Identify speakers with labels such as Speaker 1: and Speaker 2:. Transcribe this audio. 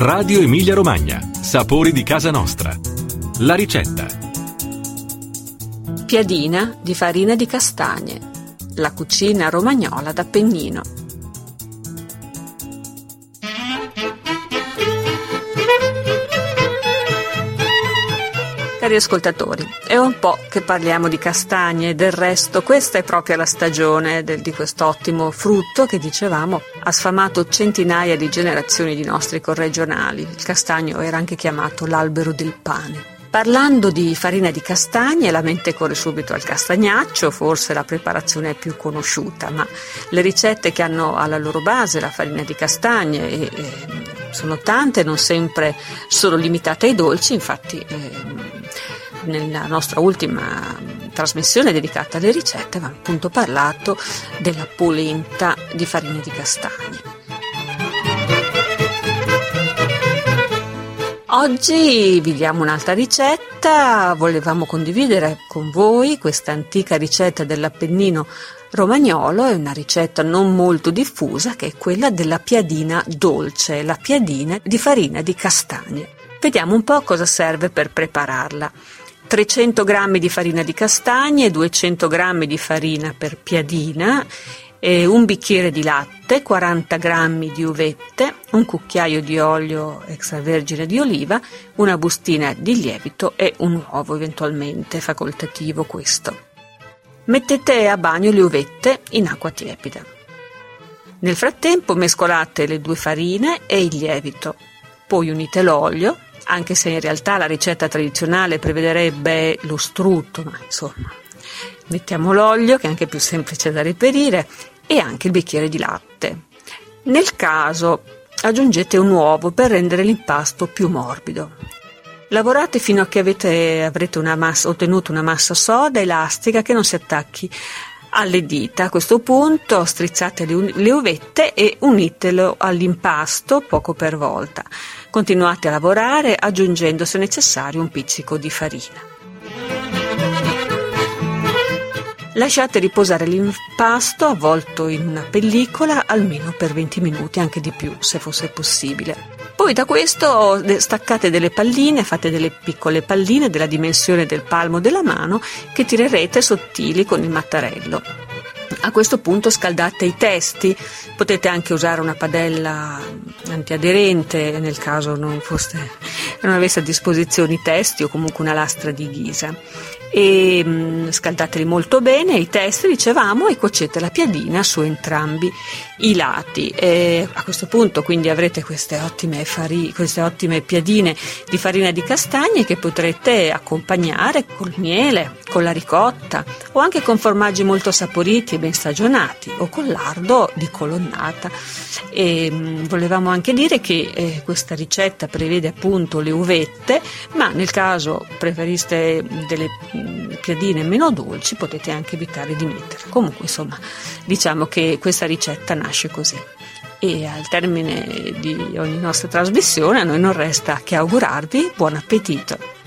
Speaker 1: Radio Emilia Romagna. Sapori di casa nostra. La ricetta.
Speaker 2: Piadina di farina di castagne. La cucina romagnola d'Appennino. Cari ascoltatori, è un po' che parliamo di castagne, del resto questa è proprio la stagione del, di quest'ottimo frutto che dicevamo ha sfamato centinaia di generazioni di nostri corregionali. Il castagno era anche chiamato l'albero del pane. Parlando di farina di castagne, la mente corre subito al castagnaccio, forse la preparazione è più conosciuta, ma le ricette che hanno alla loro base la farina di castagne e, e sono tante, non sempre sono limitate ai dolci, infatti eh, nella nostra ultima trasmissione dedicata alle ricette abbiamo appunto parlato della polenta di farina di castagne. Oggi vi diamo un'altra ricetta, volevamo condividere con voi questa antica ricetta dell'Appennino romagnolo, è una ricetta non molto diffusa che è quella della piadina dolce, la piadina di farina di castagne. Vediamo un po' cosa serve per prepararla. 300 g di farina di castagne, 200 g di farina per piadina, un bicchiere di latte, 40 g di uvette, un cucchiaio di olio extravergine di oliva, una bustina di lievito e un uovo eventualmente facoltativo questo. Mettete a bagno le uvette in acqua tiepida. Nel frattempo mescolate le due farine e il lievito, poi unite l'olio anche se in realtà la ricetta tradizionale prevederebbe lo strutto, ma insomma, mettiamo l'olio che è anche più semplice da reperire e anche il bicchiere di latte. Nel caso aggiungete un uovo per rendere l'impasto più morbido. Lavorate fino a che avete, avrete una massa, ottenuto una massa soda elastica che non si attacchi alle dita. A questo punto strizzate le, le uvette e unitelo all'impasto poco per volta. Continuate a lavorare aggiungendo se necessario un pizzico di farina. Lasciate riposare l'impasto avvolto in una pellicola almeno per 20 minuti, anche di più se fosse possibile. Poi da questo staccate delle palline, fate delle piccole palline della dimensione del palmo della mano che tirerete sottili con il mattarello. A questo punto scaldate i testi, potete anche usare una padella antiaderente nel caso non, foste, non avesse a disposizione i testi o comunque una lastra di ghisa e mh, mm, scaldateli molto bene i testi dicevamo e cuocete la piadina su entrambi i lati. E a questo punto quindi avrete queste ottime, fari, queste ottime piadine di farina di castagne che potrete accompagnare col miele, con la ricotta o anche con formaggi molto saporiti e ben stagionati o con lardo di colonnata. E mh, mm, volevamo anche dire che eh, questa ricetta prevede appunto le uvette ma nel caso preferiste delle piadine meno dolci potete anche evitare di mettere. Comunque insomma diciamo che questa ricetta nasce così. E al termine di ogni nostra trasmissione a noi non resta che augurarvi buon appetito.